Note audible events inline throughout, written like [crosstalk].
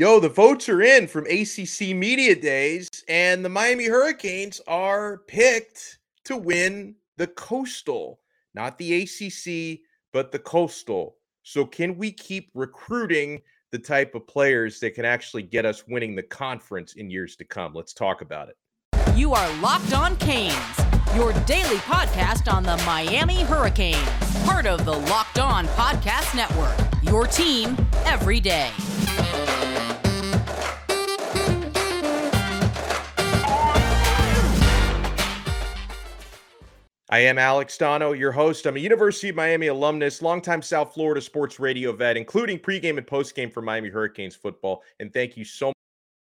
Yo, the votes are in from ACC Media Days, and the Miami Hurricanes are picked to win the Coastal, not the ACC, but the Coastal. So, can we keep recruiting the type of players that can actually get us winning the conference in years to come? Let's talk about it. You are Locked On Canes, your daily podcast on the Miami Hurricanes, part of the Locked On Podcast Network, your team every day. I am Alex Donno, your host. I'm a University of Miami alumnus, longtime South Florida sports radio vet, including pregame and postgame for Miami Hurricanes football. And thank you so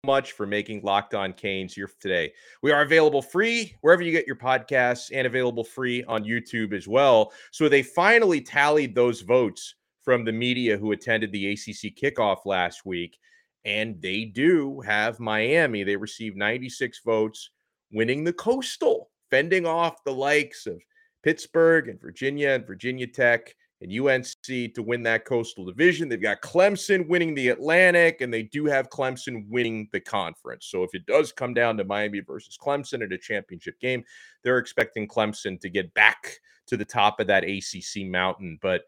much for making Locked On Canes your today. We are available free wherever you get your podcasts and available free on YouTube as well. So they finally tallied those votes from the media who attended the ACC kickoff last week. And they do have Miami. They received 96 votes, winning the Coastal fending off the likes of Pittsburgh and Virginia and Virginia Tech and UNC to win that coastal division. They've got Clemson winning the Atlantic, and they do have Clemson winning the conference. So if it does come down to Miami versus Clemson at a championship game, they're expecting Clemson to get back to the top of that ACC mountain. But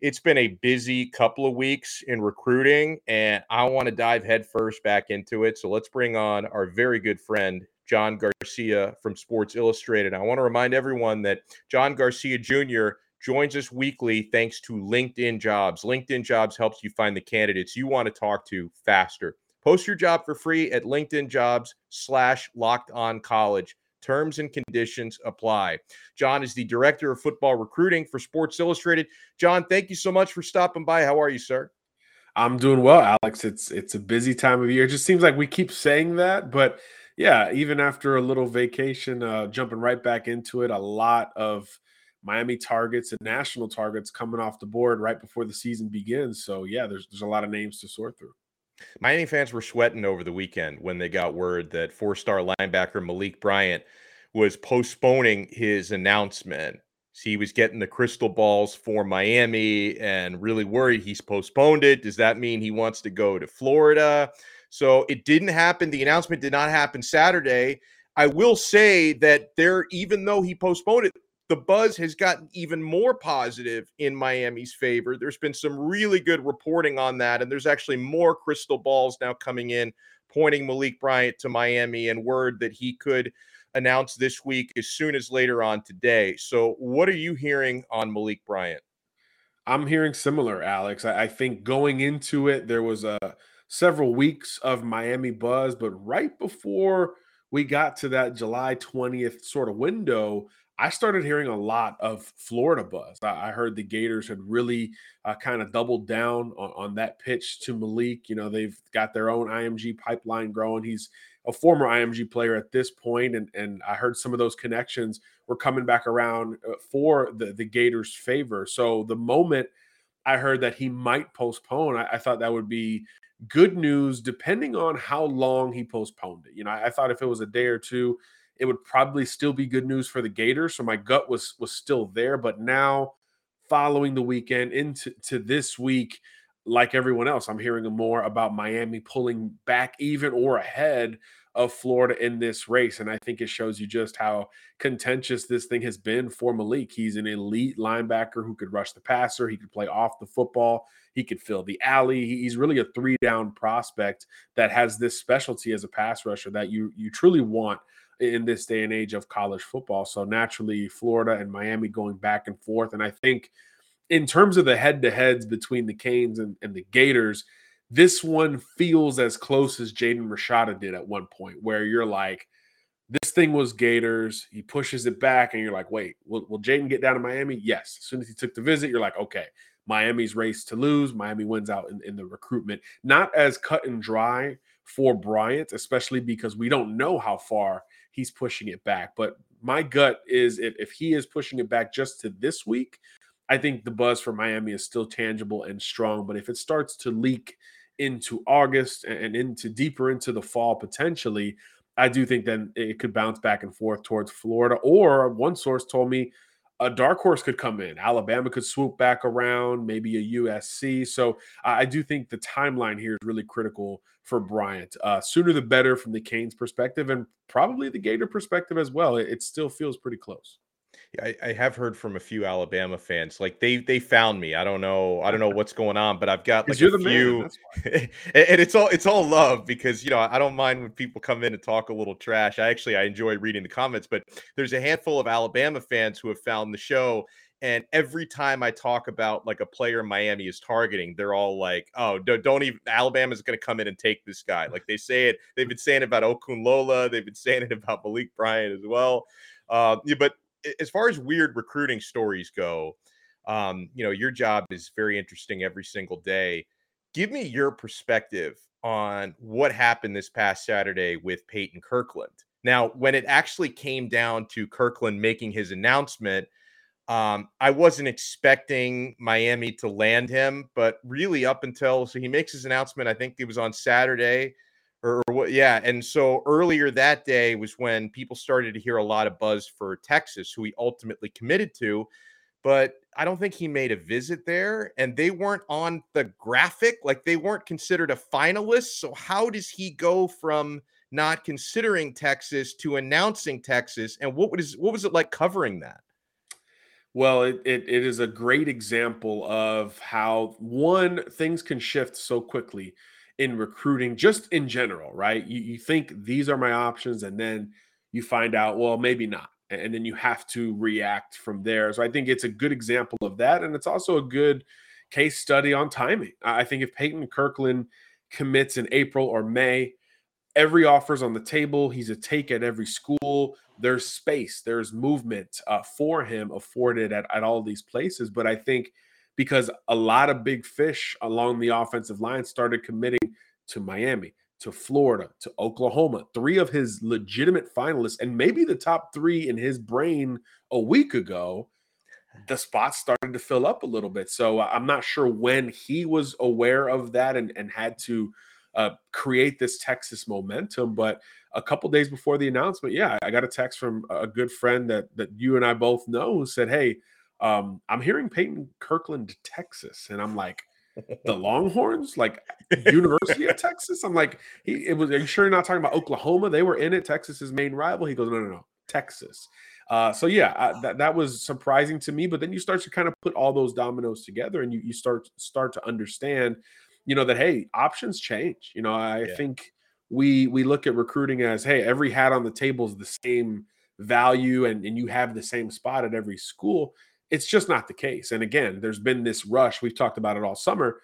it's been a busy couple of weeks in recruiting, and I want to dive headfirst back into it. So let's bring on our very good friend, John Garcia from Sports Illustrated. I want to remind everyone that John Garcia Jr. joins us weekly thanks to LinkedIn Jobs. LinkedIn Jobs helps you find the candidates you want to talk to faster. Post your job for free at LinkedIn Jobs slash locked on college. Terms and conditions apply. John is the director of football recruiting for Sports Illustrated. John, thank you so much for stopping by. How are you, sir? I'm doing well, Alex. It's it's a busy time of year. It just seems like we keep saying that, but yeah, even after a little vacation, uh, jumping right back into it, a lot of Miami targets and national targets coming off the board right before the season begins. So yeah, there's there's a lot of names to sort through. Miami fans were sweating over the weekend when they got word that four-star linebacker Malik Bryant was postponing his announcement. he was getting the crystal balls for Miami and really worried he's postponed it. Does that mean he wants to go to Florida? So it didn't happen. The announcement did not happen Saturday. I will say that there, even though he postponed it, the buzz has gotten even more positive in Miami's favor. There's been some really good reporting on that, and there's actually more crystal balls now coming in pointing Malik Bryant to Miami and word that he could announce this week as soon as later on today. So, what are you hearing on Malik Bryant? I'm hearing similar, Alex. I, think going into it, there was a several weeks of Miami buzz, but right before we got to that July 20th sort of window, I started hearing a lot of Florida buzz. I heard the Gators had really uh, kind of doubled down on, on, that pitch to Malik. You know, they've got their own IMG pipeline growing. He's a former IMG player at this point, and and I heard some of those connections were coming back around uh, for the the Gators' favor. So the moment I heard that he might postpone, I, I thought that would be good news depending on how long he postponed it. You know, I, I, thought if it was a day or two, it would probably still be good news for the Gators. So my gut was was still there, but now following the weekend into to this week, like everyone else, I'm hearing more about Miami pulling back even or ahead of Florida in this race. And I think it shows you just how contentious this thing has been for Malik. He's an elite linebacker who could rush the passer, he could play off the football, he could fill the alley. He's really a three down prospect that has this specialty as a pass rusher that you you truly want in this day and age of college football. So naturally, Florida and Miami going back and forth. And I think in terms of the head to heads between the Canes and, and the Gators, this one feels as close as Jaden Rashada did at one point, where you're like, this thing was Gators. He pushes it back, and you're like, wait, will, will Jaden get down to Miami? Yes. As soon as he took the visit, you're like, okay, Miami's race to lose. Miami wins out in, in the recruitment. Not as cut and dry for Bryant, especially because we don't know how far he's pushing it back. But my gut is if, if he is pushing it back just to this week, I think the buzz for Miami is still tangible and strong. But if it starts to leak into August and into deeper into the fall potentially, I do think then it could bounce back and forth towards Florida. Or one source told me a dark horse could come in. Alabama could swoop back around, maybe a USC. So I do think the timeline here is really critical for Bryant. Uh, sooner the better from the Canes perspective, and probably the Gator perspective as well. It, it still feels pretty close. I, I, have heard from a few Alabama fans. Like they they found me. I don't know. I don't know what's going on, but I've got like a few. [laughs] And it's all it's all love because you know I don't mind when people come in and talk a little trash. I actually I enjoy reading the comments, but there's a handful of Alabama fans who have found the show. And every time I talk about like a player Miami is targeting, they're all like, "Oh, don't, don't even Alabama's going to come in and take this guy." Like they say it. They've been saying it about Okunlola. They've been saying it about Malik Bryant as well. Uh, but as far as weird recruiting stories go, um, you know, your job is very interesting every single day. Give me your perspective on what happened this past Saturday with Peyton Kirkland. Now, when it actually came down to Kirkland making his announcement, um, I wasn't expecting Miami to land him, but really up until so he makes his announcement, I think it was on Saturday or, or what yeah and so earlier that day was when people started to hear a lot of buzz for texas who he ultimately committed to but i don't think he made a visit there and they weren't on the graphic like they weren't considered a finalist so how does he go from not considering texas to announcing texas and what was what was it like covering that? Well, it, it, it is a great example of how one things can shift so quickly in recruiting, just in general, right? You, you think these are my options, and then you find out, well, maybe not. And then you have to react from there. So I think it's a good example of that. And it's also a good case study on timing. I think if Peyton Kirkland commits in April or May, every offer's on the table. He's a take at every school. There's space, there's movement uh, for him afforded at, at all these places. But I think because a lot of big fish along the offensive line started committing to Miami, to Florida, to Oklahoma. Three of his legitimate finalists, and maybe the top three in his brain a week ago, the [sighs] spots started to fill up a little bit. So uh, I'm not sure when he was aware of that and, and had to uh, create this Texas momentum. But a couple days before the announcement, yeah, I got a text from a good friend that that you and I both know who said, "Hey, um, I'm hearing Peyton Kirkland, Texas, and I'm like, the Longhorns, like [laughs] University of Texas. I'm like, he it was. Are you sure you're not talking about Oklahoma? They were in it. Texas's main rival. He goes, no, no, no, Texas. Uh, so yeah, I, that that was surprising to me. But then you start to kind of put all those dominoes together, and you you start start to understand, you know, that hey, options change. You know, I yeah. think we we look at recruiting as hey, every hat on the table is the same value, and and you have the same spot at every school it's just not the case. And again, there's been this rush. We've talked about it all summer.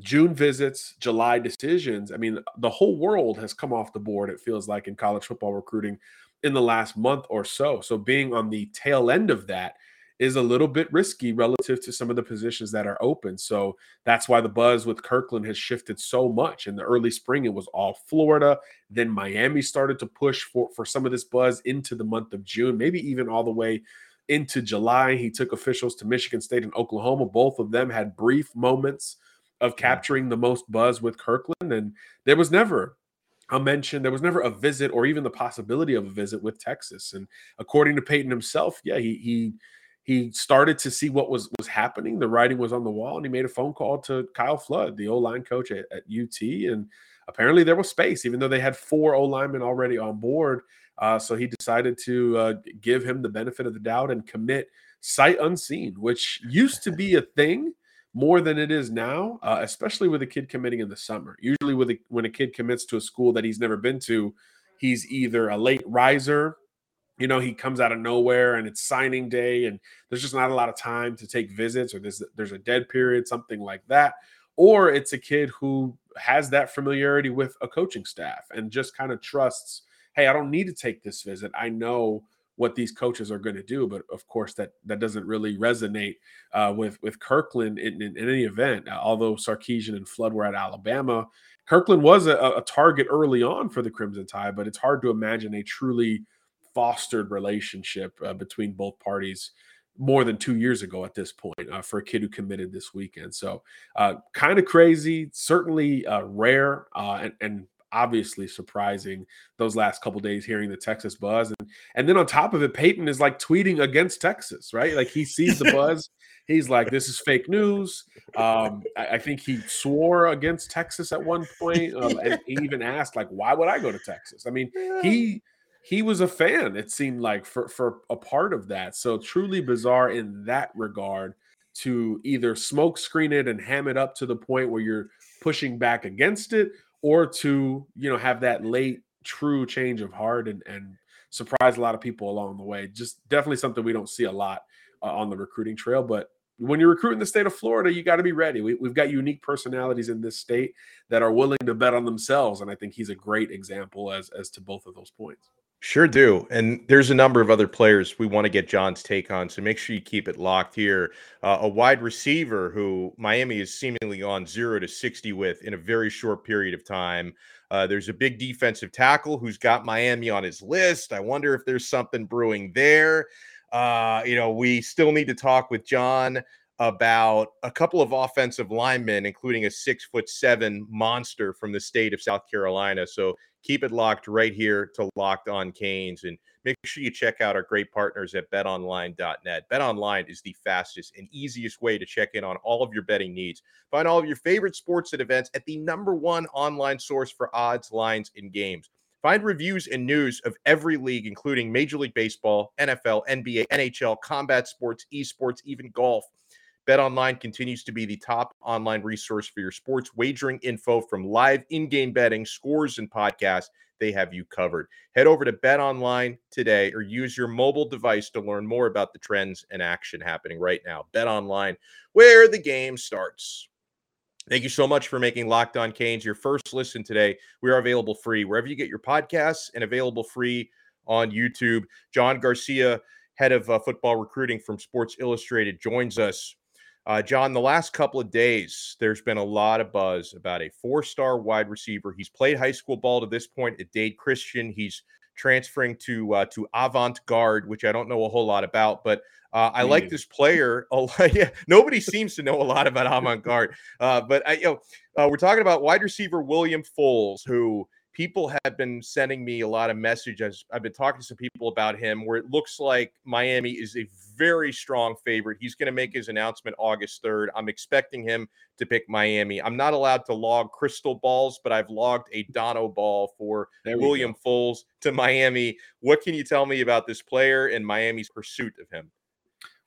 June visits, July decisions. I mean, the whole world has come off the board, it feels like, in college football recruiting in the last month or so. So being on the tail end of that is a little bit risky relative to some of the positions that are open. So that's why the buzz with Kirkland has shifted so much. In the early spring, it was all Florida. Then Miami started to push for, for some of this buzz into the month of June, maybe even all the way into July. He took officials to Michigan State and Oklahoma. Both of them had brief moments of capturing the most buzz with Kirkland. And there was never a mention, there was never a visit or even the possibility of a visit with Texas. And according to Peyton himself, yeah, he he he started to see what was was happening. The writing was on the wall, and he made a phone call to Kyle Flood, the O line coach at, at UT, and apparently there was space, even though they had four O linemen already on board. Uh, so he decided to uh, give him the benefit of the doubt and commit sight unseen, which used to be a [laughs] thing more than it is now, uh, especially with a kid committing in the summer. Usually, with a, when a kid commits to a school that he's never been to, he's either a late riser, you know, he comes out of nowhere and it's signing day, and there's just not a lot of time to take visits, or there's there's a dead period, something like that, or it's a kid who has that familiarity with a coaching staff and just kind of trusts hey, I don't need to take this visit. I know what these coaches are going to do. But of course, that that doesn't really resonate uh, with with Kirkland in, in, in any event. Uh, although Sarkisian and Flood were at Alabama, Kirkland was a, a, target early on for the Crimson Tide. But it's hard to imagine a truly fostered relationship uh, between both parties more than two years ago at this point uh, for a kid who committed this weekend. So uh, kind of crazy, certainly uh, rare, uh, and, and obviously surprising those last couple days hearing the Texas buzz. And and then on top of it, Peyton is like tweeting against Texas, right? Like he sees the buzz. He's like, this is fake news. Um, I, I, think he swore against Texas at one point, um, and he even asked, like, why would I go to Texas? I mean, he he was a fan, it seemed like, for, for a part of that. So truly bizarre in that regard to either smoke screen it and ham it up to the point where you're pushing back against it, or to, you know, have that late true change of heart and, and surprise a lot of people along the way. Just definitely something we don't see a lot uh, on the recruiting trail. But when you're recruiting the state of Florida, you got to be ready. We, have got unique personalities in this state that are willing to bet on themselves, and I think he's a great example as as to both of those points. Sure do. And there's a number of other players we want to get John's take on. So make sure you keep it locked here. Uh, a wide receiver who Miami is seemingly on zero to 60 with in a very short period of time. Uh, there's a big defensive tackle who's got Miami on his list. I wonder if there's something brewing there. Uh, you know, we still need to talk with John about a couple of offensive linemen, including a six foot seven monster from the state of South Carolina. So keep it locked right here to Locked On Canes. And make sure you check out our great partners at betonline.net. BetOnline is the fastest and easiest way to check in on all of your betting needs. Find all of your favorite sports and events at the number one online source for odds, lines, and games. Find reviews and news of every league, including Major League Baseball, NFL, NBA, NHL, combat sports, esports, even golf. BetOnline continues to be the top online resource for your sports wagering info from live in-game betting, scores, and podcasts. They have you covered. Head over to BetOnline today or use your mobile device to learn more about the trends and action happening right now. BetOnline, where the game starts. Thank you so much for making Locked On Canes your first listen today. We are available free wherever you get your podcasts and available free on YouTube. John Garcia, head of uh, football recruiting from Sports Illustrated, joins us. Uh, John, the last couple of days, there's been a lot of buzz about a four star wide receiver. He's played high school ball to this point at Dade Christian. He's transferring to uh, to Avant Garde, which I don't know a whole lot about, but uh, I like this player. [laughs] Yeah, nobody seems to know a lot about [laughs] Avant Garde, uh, but I, you know, uh, we're talking about wide receiver William Foles, who people have been sending me a lot of messages. I've been talking to some people about him where it looks like Miami is a very strong favorite. He's going to make his announcement August 3rd. I'm expecting him to pick Miami. I'm not allowed to log crystal balls, but I've logged a Donno ball for William go. Foles to Miami. What can you tell me about this player and Miami's pursuit of him?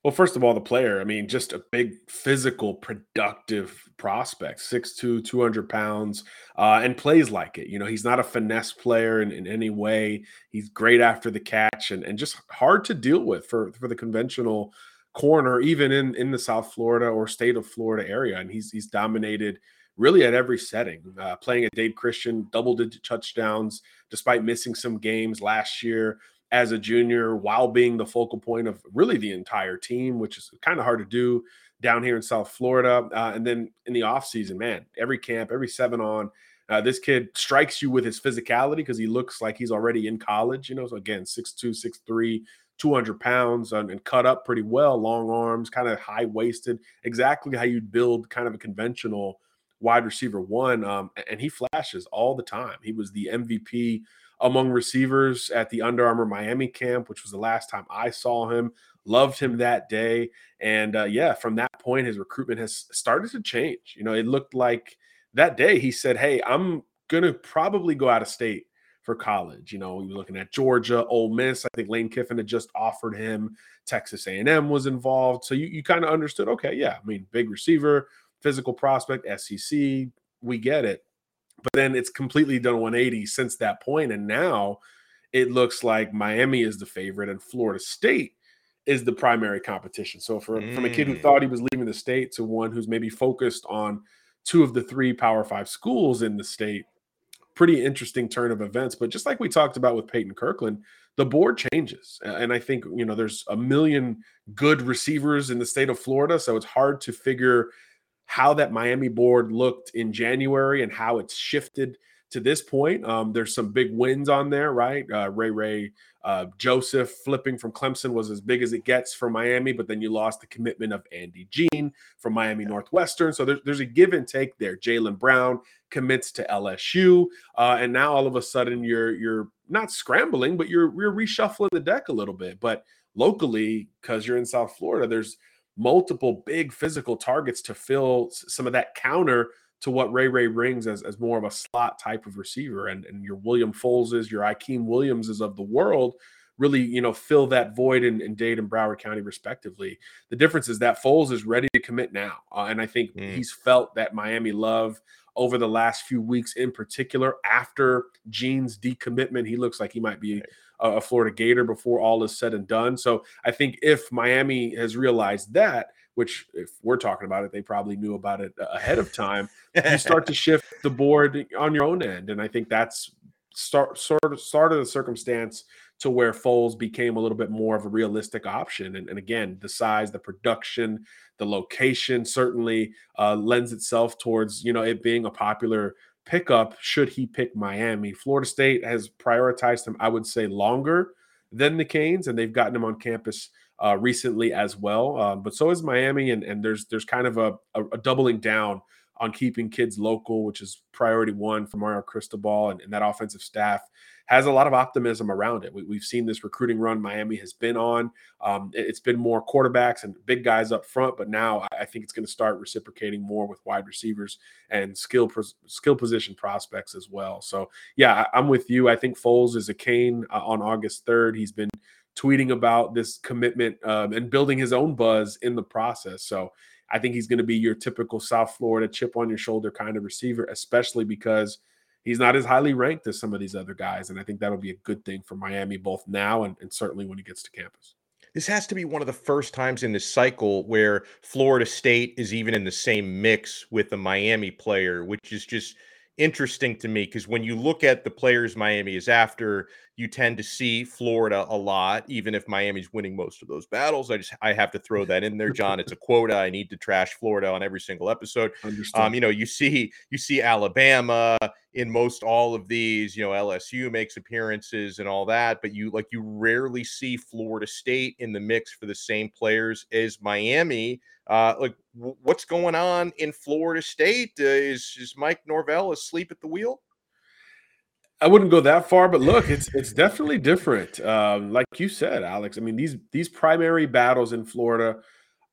Well, first of all, the player, I mean, just a big physical, productive prospect, 6'2, 200 pounds, uh, and plays like it. You know, he's not a finesse player in, in any way. He's great after the catch and, and just hard to deal with for, for the conventional corner, even in, in the South Florida or state of Florida area. And he's, he's dominated really at every setting, uh, playing at Dade Christian, double digit touchdowns, despite missing some games last year as a junior while being the focal point of really the entire team, which is kind of hard to do down here in South Florida. Uh, and then in the offseason, man, every camp, every seven on, uh, this kid strikes you with his physicality because he looks like he's already in college, you know. So again, 6'2, 6'3, 200 pounds and, and cut up pretty well, long arms, kind of high waisted, exactly how you'd build kind of a conventional wide receiver one. Um, and he flashes all the time. He was the MVP among receivers at the Under Armour Miami camp, which was the last time I saw him. Loved him that day. And uh, yeah, from that point, his recruitment has started to change. You know, it looked like that day he said, Hey, I'm going to probably go out of state for college. You know, we were looking at Georgia, Ole Miss. I think Lane Kiffin had just offered him. Texas A&M was involved. So you, you kind of understood, okay, yeah, I mean, big receiver, physical prospect, SEC, we get it. But then it's completely done 180 since that point, and now it looks like Miami is the favorite and Florida State is the primary competition. So for mm. from a kid who mm. thought he was leaving the state to one who's maybe focused on two of the three Power Five schools in the state, pretty interesting turn of events. But just like we talked about with Peyton Kirkland, the board changes, and I think you know there's a million good receivers in the state of Florida, so it's hard to figure how that Miami board looked in January and how it's shifted to this point. Um, there's some big wins on there, right? Uh, Ray Ray uh, Joseph flipping from Clemson was as big as it gets for Miami, but then you lost the commitment of Andy Jean from Miami Northwestern. So there's, there's a give and take there. Jalen Brown commits to LSU, uh, and now all of a sudden you're you're not scrambling, but you're you're reshuffling the deck a little bit. But locally, because you're in South Florida, there's multiple big physical targets to fill some of that counter to what Ray Ray brings as, as more of a slot type of receiver. And, and your William Foleses, your Ikeem Williamses of the world really, you know, fill that void in, in Dade and Broward County, respectively. The difference is that Foles is ready to commit now. Uh, and I think mm. he's felt that Miami love over the last few weeks, in particular, after Jean's decommitment. He looks like he might be a Florida Gator before all is said and done. So I think if Miami has realized that, which if we're talking about it, they probably knew about it ahead of time. you start to [laughs] shift the board on your own end, and I think that's start sort of started the circumstance to where Foles became a little bit more of a realistic option. And, and again, the size, the production, the location certainly uh, lends itself towards you know it being a popular pickup should he pick Miami. Florida State has prioritized him, I would say, longer than the Canes, and they've gotten him on campus uh, recently as well. Um, but so is Miami, and, and there's there's kind of a, a, a, doubling down on keeping kids local, which is priority one for Mario Cristobal and, and that offensive staff has a lot of optimism around it. We, have seen this recruiting run Miami has been on. Um, it, has been more quarterbacks and big guys up front, but now I think it's going to start reciprocating more with wide receivers and skill skill position prospects as well. So yeah, I, am with you. I think Foles is a cane uh, on August 3rd. He's been tweeting about this commitment um, and building his own buzz in the process. So I think he's going to be your typical South Florida chip on your shoulder kind of receiver, especially because he's not as highly ranked as some of these other guys. And I think that'll be a good thing for Miami, both now and, and certainly when he gets to campus. This has to be one of the first times in this cycle where Florida State is even in the same mix with the Miami player, which is just interesting to me because when you look at the players Miami is after, you tend to see Florida a lot, even if Miami's winning most of those battles. I just I have to throw that in there, John. It's a quota. I need to trash Florida on every single episode. Um, you know, you see you see Alabama in most all of these. You know, LSU makes appearances and all that, but you like you rarely see Florida State in the mix for the same players as Miami. Uh, like w- what's going on in Florida State? Uh, is is Mike Norvell asleep at the wheel? I wouldn't go that far, but look, [laughs] it's it's definitely different. Um, like you said, Alex. I mean these these primary battles in Florida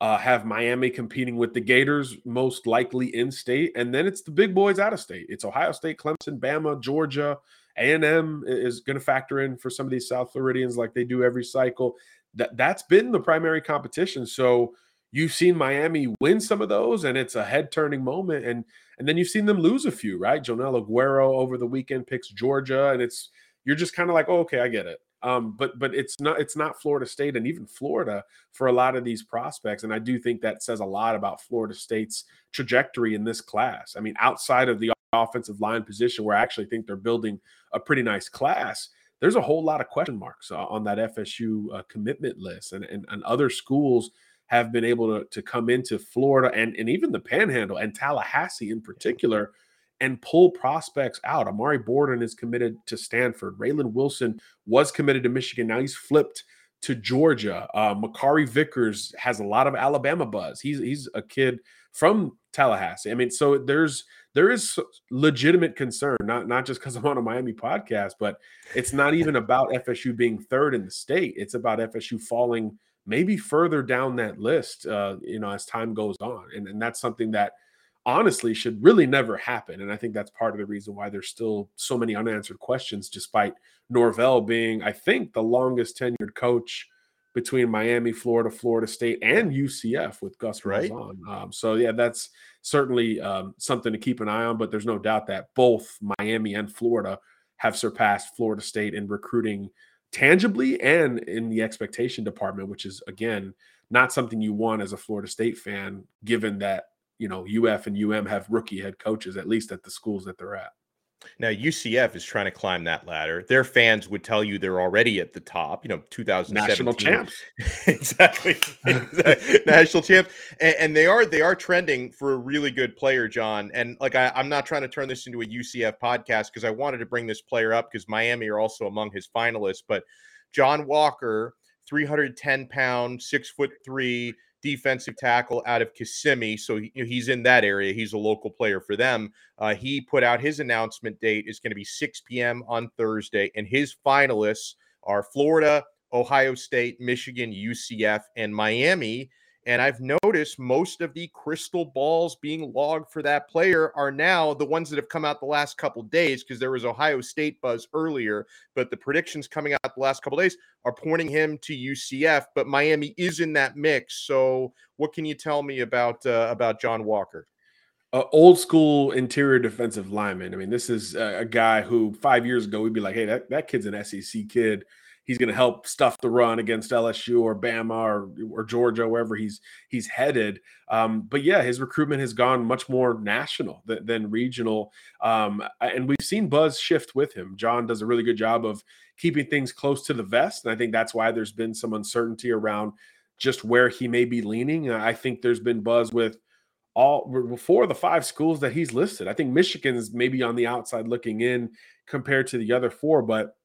uh, have Miami competing with the Gators most likely in state, and then it's the big boys out of state. It's Ohio State, Clemson, Bama, Georgia, A and M is going to factor in for some of these South Floridians like they do every cycle. That that's been the primary competition. So you've seen Miami win some of those, and it's a head turning moment. And and then you've seen them lose a few, right? Joenel Aguero over the weekend picks Georgia, and it's you're just kind of like, oh, okay, I get it. Um, but but it's not it's not Florida State and even Florida for a lot of these prospects, and I do think that says a lot about Florida State's trajectory in this class. I mean, outside of the offensive line position, where I actually think they're building a pretty nice class, there's a whole lot of question marks uh, on that FSU uh, commitment list, and, and and other schools have been able to, to come into Florida and, and even the Panhandle and Tallahassee in particular and pull prospects out. Amari Borden is committed to Stanford. Raylen Wilson was committed to Michigan. Now he's flipped to Georgia. Uh, Makari Vickers has a lot of Alabama buzz. He's he's a kid from Tallahassee. I mean, so there's there is legitimate concern, not not just because I'm on a Miami podcast, but it's not even about FSU being third in the state. It's about FSU falling maybe further down that list, uh, you know, as time goes on. And, and that's something that honestly should really never happen. And I think that's part of the reason why there's still so many unanswered questions, despite Norvell being, I think, the longest tenured coach between Miami, Florida, Florida State, and UCF with Gus right. Um, so yeah, that's certainly um, something to keep an eye on. But there's no doubt that both Miami and Florida have surpassed Florida State in recruiting tangibly and in the expectation department, which is again not something you want as a Florida State fan, given that you know UF and UM have rookie head coaches at least at the schools that they're at. Now UCF is trying to climb that ladder. Their fans would tell you they're already at the top. You know, 2017 national champs, [laughs] exactly, national champs, and, and, they are they are trending for a really good player, John. And like I, I'm not trying to turn this into a UCF podcast because I wanted to bring this player up because Miami are also among his finalists. But John Walker, 310 pound, six foot three defensive tackle out of Kissimmee. So he, he's in that area. He's a local player for them. Uh, he put out his announcement date is going to be 6 p.m. on Thursday, and his finalists are Florida, Ohio State, Michigan, UCF, and Miami. And I've noticed most of the crystal balls being logged for that player are now the ones that have come out the last couple days because there was Ohio State buzz earlier, but the predictions coming out the last couple days are pointing him to UCF. But Miami is in that mix. So, what can you tell me about uh, about John Walker? Uh, old school interior defensive lineman. I mean, this is a, a guy who five years ago we'd be like, "Hey, that, that kid's an SEC kid." He's going to help stuff the run against LSU or Bama or, or Georgia, wherever he's he's headed. Um, but yeah, his recruitment has gone much more national than, than regional, um, and we've seen buzz shift with him. John does a really good job of keeping things close to the vest, and I think that's why there's been some uncertainty around just where he may be leaning. I think there's been buzz with all before the five schools that he's listed. I think Michigan is maybe on the outside looking in compared to the other four, but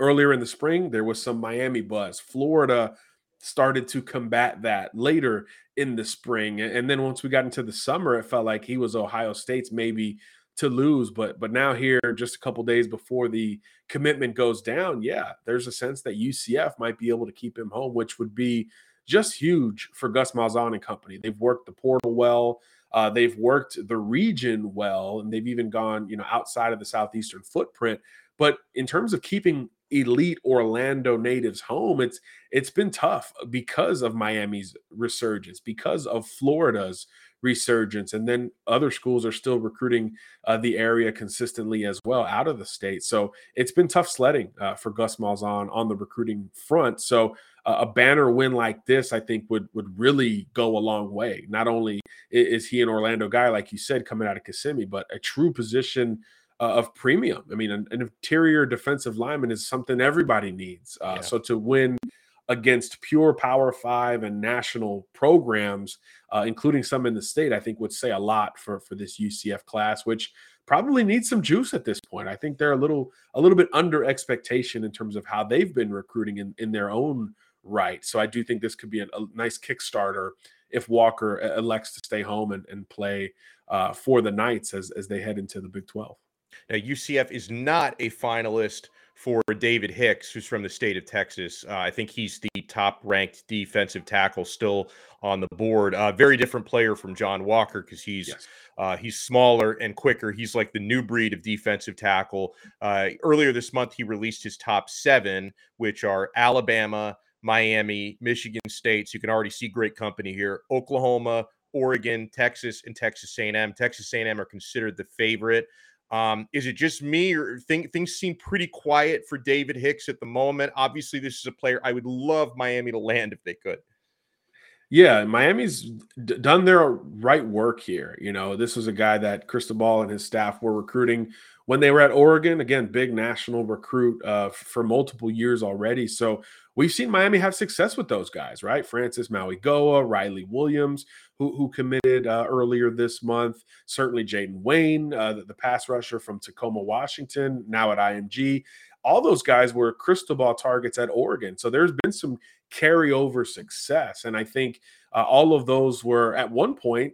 earlier in the spring, there was some Miami buzz. Florida started to combat that later in the spring. And then once we got into the summer, it felt like he was Ohio State's maybe to lose. But but now here, just a couple days before the commitment goes down, yeah, there's a sense that UCF might be able to keep him home, which would be just huge for Gus Malzahn and company. They've worked the portal well. Uh, they've worked the region well, and they've even gone, you know, outside of the southeastern footprint. But in terms of keeping elite Orlando natives home, it's it's been tough because of Miami's resurgence, because of Florida's resurgence, and then other schools are still recruiting uh, the area consistently as well out of the state. So it's been tough sledding uh, for Gus Malzahn on the recruiting front. So uh, a banner win like this, I think, would would really go a long way. Not only is he an Orlando guy, like you said, coming out of Kissimmee, but a true position uh, of premium. I mean, an, an, interior defensive lineman is something everybody needs. Uh, yeah. So to win against pure Power Five and national programs, uh, including some in the state, I think would say a lot for for this UCF class, which probably needs some juice at this point. I think they're a little a little bit under expectation in terms of how they've been recruiting in, in their own right. So I do think this could be a, a nice Kickstarter if Walker elects to stay home and, and play uh, for the Knights as, as they head into the Big 12. Now, UCF is not a finalist for David Hicks, who's from the state of Texas. Uh, I think he's the top ranked defensive tackle still on the board. Uh, very different player from John Walker because he's yes. uh, he's smaller and quicker. He's like the new breed of defensive tackle. Uh, earlier this month, he released his top seven, which are Alabama, Miami, Michigan State. So you can already see great company here. Oklahoma, Oregon, Texas, and Texas A&M. Texas A&M are considered the favorite. Um, is it just me, or think things seem pretty quiet for David Hicks at the moment? Obviously, this is a player I would love Miami to land if they could. Yeah, Miami's d- done their right work here. You know, this was a guy that Cristobal and his staff were recruiting when they were at Oregon. Again, big national recruit uh, for multiple years already. So we've seen Miami have success with those guys, right? Francis Mauigoa, Riley Williams, who, who committed uh, earlier this month. Certainly Jayden Wayne, uh, the, the, pass rusher from Tacoma, Washington, now at IMG. All those guys were crystal ball targets at Oregon. So there's been some carryover success. And I think uh, all of those were at one point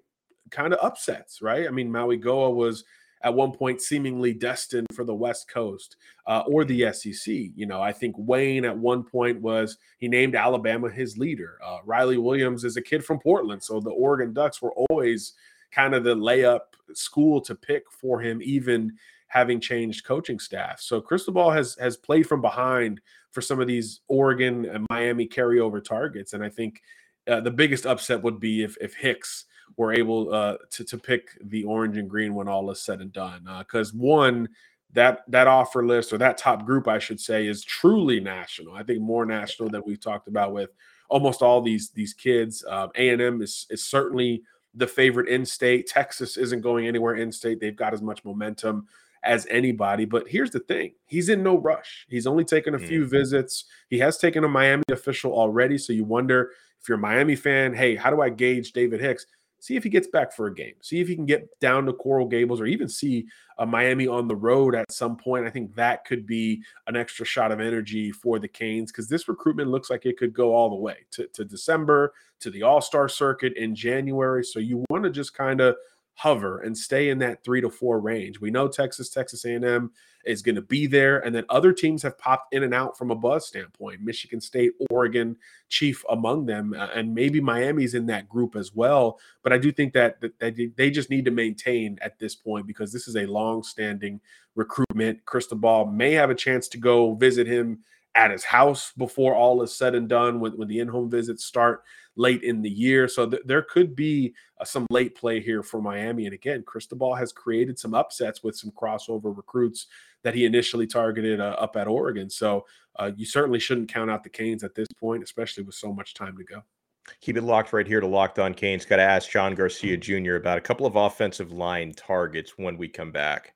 kind of upsets, right? I mean, Mauigoa was – at one point seemingly destined for the West Coast uh, or the SEC. You know, I think Wayne at one point was he named Alabama his leader. Uh, Riley Williams is a kid from Portland, so the Oregon Ducks were always kind of the layup school to pick for him, even having changed coaching staff. So Cristobal has has played from behind for some of these Oregon and Miami carryover targets, and I think uh, the biggest upset would be if if Hicks were able uh, to to pick the orange and green when all is said and done. Because uh, one, that that offer list or that top group, I should say, is truly national. I think more national than we've talked about with almost all these these kids. Uh, a and M is is certainly the favorite in state. Texas isn't going anywhere in state. They've got as much momentum as anybody. But here's the thing he's in no rush. He's only taken a mm. few visits. He has taken a Miami official already. So you wonder if you're a Miami fan, hey, how do I gauge David Hicks? see if he gets back for a game. See if he can get down to Coral Gables or even see a Miami on the road at some point. I think that could be an extra shot of energy for the Canes because this recruitment looks like it could go all the way to, to December, to the All Star circuit in January. So you want to just kind of hover and stay in that three to four range. We know Texas, Texas A&M is going to be there, and then other teams have popped in and out from a buzz standpoint. Michigan State, Oregon, chief among them, and maybe Miami's in that group as well. But I do think that, that, that they just need to maintain at this point because this is a long-standing recruitment. Cristobal may have a chance to go visit him at his house before all is said and done when, when the in-home visits start late in the year. So th- there could be uh, some late play here for Miami. And again, Cristobal has created some upsets with some crossover recruits that he initially targeted uh, up at Oregon. So uh, you certainly shouldn't count out the Canes at this point, especially with so much time to go. Keep it locked right here to Locked On Canes. Got to ask John Garcia Jr. about a couple of offensive line targets when we come back.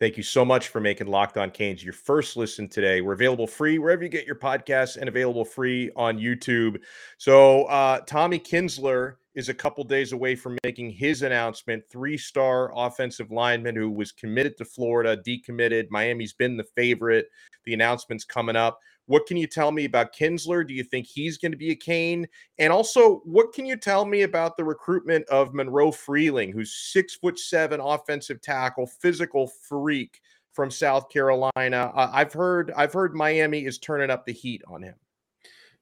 Thank you so much for making Locked On Canes your first listen today. We're available free wherever you get your podcasts and available free on YouTube. So, uh, Tommy Kinsler is a couple days away from making his announcement. Three star offensive lineman who was committed to Florida, decommitted. Miami's been the favorite. The announcement's coming up. What can you tell me about Kinsler? Do you think he's going to be a Cane? And also, what can you tell me about the recruitment of Monroe Freeling, who's six foot seven offensive tackle, physical freak from South Carolina? Uh, I've heard I've heard Miami is turning up the heat on him.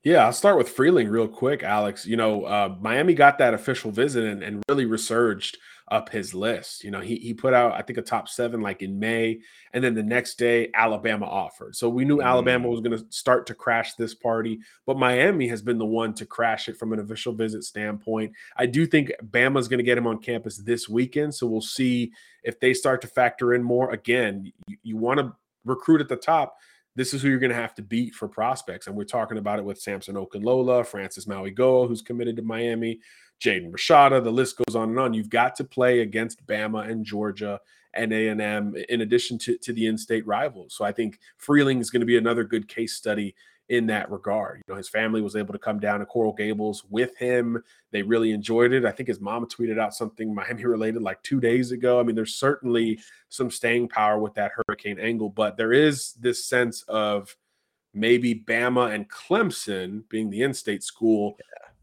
Yeah, I'll start with Freeling real quick, Alex. You know, uh, Miami got that official visit and, and really resurged up his list. You know, he he put out I think a top seven like in May, and then the next day Alabama offered. So we knew mm. Alabama was going to start to crash this party, but Miami has been the one to crash it from an official visit standpoint. I do think Bama's going to get him on campus this weekend, so we'll see if they start to factor in more. Again, you, you want to recruit at the top this is who you're going to have to beat for prospects. And we're talking about it with Samson Okunlola, Francis Mauigoa, who's committed to Miami, Jaden Rashada. The list goes on and on. You've got to play against Bama and Georgia and A&M in addition to, to the in-state rivals. So I think Freeling is going to be another good case study in that regard. You know, his family was able to come down to Coral Gables with him. They really enjoyed it. I think his mom tweeted out something [laughs] Miami related like two days ago. I mean, there's certainly some staying power with that hurricane angle, but there is this sense of maybe Bama and Clemson being the in-state school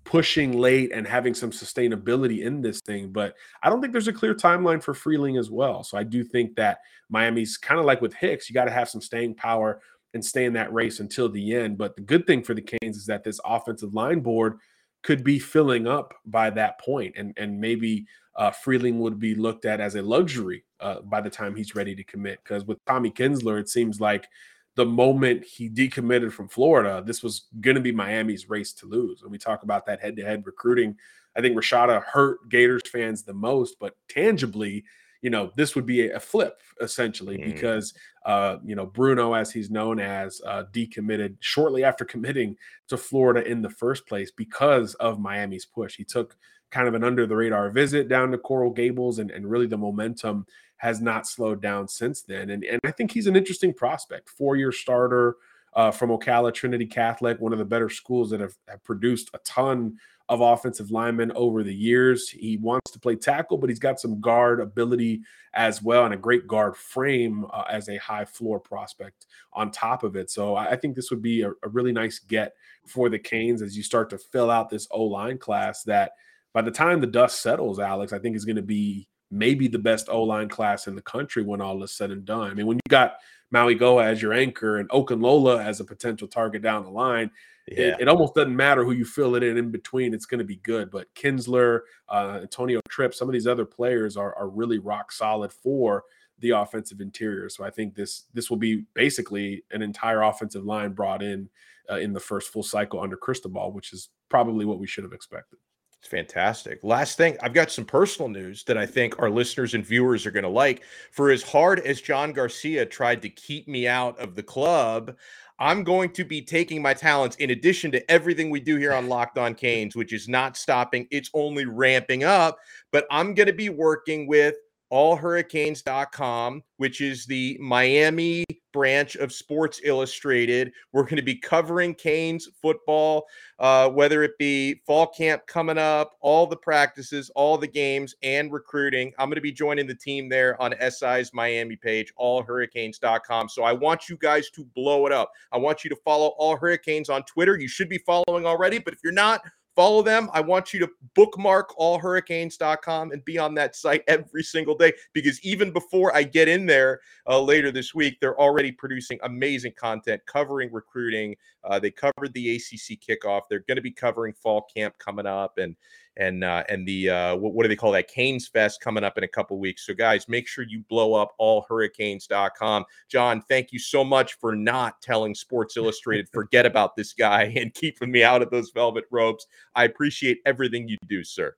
pushing late and having some sustainability in this thing. But I don't think there's a clear timeline for Freeling as well. So I do think that Miami's kind of like with Hicks, you got to have some staying power and stay in that race until the end. But the good thing for the Canes is that this offensive line board could be filling up by that point, and and maybe uh, Freeling would be looked at as a luxury uh, by the time he's ready to commit. Because with Tommy Kinsler, it seems like the moment he decommitted from Florida, this was going to be Miami's race to lose. And we talk about that head to head recruiting. I think Rashada hurt Gators fans the most, but tangibly, you know, this would be a flip essentially mm. because, uh, you know, Bruno, as he's known as, uh, decommitted shortly after committing to Florida in the first place because of Miami's push. He took kind of an under the radar visit down to Coral Gables and, and really the momentum has not slowed down since then. And, and I think he's an interesting prospect, four year starter uh, from Ocala Trinity Catholic, one of the better schools that have, have produced a ton of offensive linemen over the years. He wants to play tackle, but he's got some guard ability as well and a great guard frame uh, as a high floor prospect on top of it. So I, think this would be a, a, really nice get for the Canes as you start to fill out this O line class that by the time the dust settles, Alex, I think is going to be maybe the best O line class in the country when all is said and done. I mean, when you got Mauigoa as your anchor and Okunlola as a potential target down the line, yeah. it, it, almost doesn't matter who you fill it in in between. It's going to be good. But Kinsler, uh, Antonio Tripp, some of these other players are, are really rock solid for the offensive interior. So I think this this will be basically an entire offensive line brought in uh, in the first full cycle under Cristobal, which is probably what we should have expected. It's fantastic. Last thing, I've got some personal news that I think our listeners and viewers are going to like. For as hard as John Garcia tried to keep me out of the club, I'm going to be taking my talents in addition to everything we do here on Locked On Canes, which is not stopping, it's only ramping up. But I'm going to be working with allhurricanes.com, which is the Miami branch of Sports Illustrated. We're going to be covering Canes football, uh, whether it be fall camp coming up, all the practices, all the games, and recruiting. I'm going to be joining the team there on SI's Miami page, allhurricanes.com. So I want you guys to blow it up. I want you to follow All Hurricanes on Twitter. You should be following already, but if you're not, Follow them. I want you to bookmark allhurricanes.com and be on that site every single day because even before I get in there uh, later this week, they're already producing amazing content covering recruiting. Uh, they covered the ACC kickoff. They're going to be covering fall camp coming up and and uh, and the uh, what, what, do they call that Canes Fest coming up in a couple weeks. So guys, make sure you blow up all allhurricanes.com. John, thank you so much for not telling Sports Illustrated forget about this guy [laughs] and keeping me out of those velvet robes. I appreciate everything you do, sir.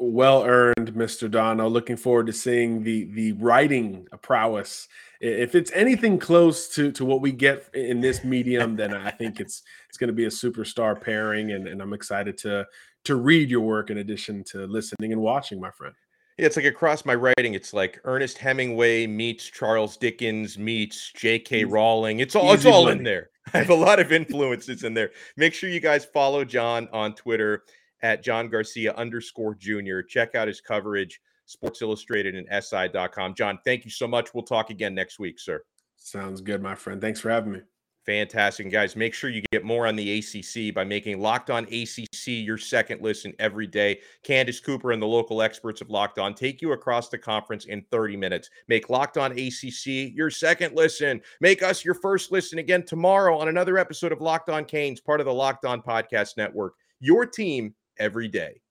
Well earned, Mr. Donno. Looking forward to seeing the the writing prowess. If it's anything close to to what we get in this medium, then I think it's it's going to be a superstar pairing, and, and I'm excited to to read your work in addition to listening and watching, my friend. Yeah, it's like across my writing, it's like Ernest Hemingway meets Charles Dickens meets J.K. Rowling. It's all it's all money. in there. [laughs] I have a lot of influences in there. Make sure you guys follow John on Twitter at John Garcia underscore junior. Check out his coverage, Sports Illustrated and SI.com. John, thank you so much. We'll talk again next week, sir. Sounds good, my friend. Thanks for having me. Fantastic. And guys, make sure you get more on the ACC by making Locked On ACC your second listen every day. Candace Cooper and the local experts of Locked On take you across the conference in 30 minutes. Make Locked On ACC your second listen. Make us your first listen again tomorrow on another episode of Locked On Canes, part of the Locked On Podcast Network. Your team every day.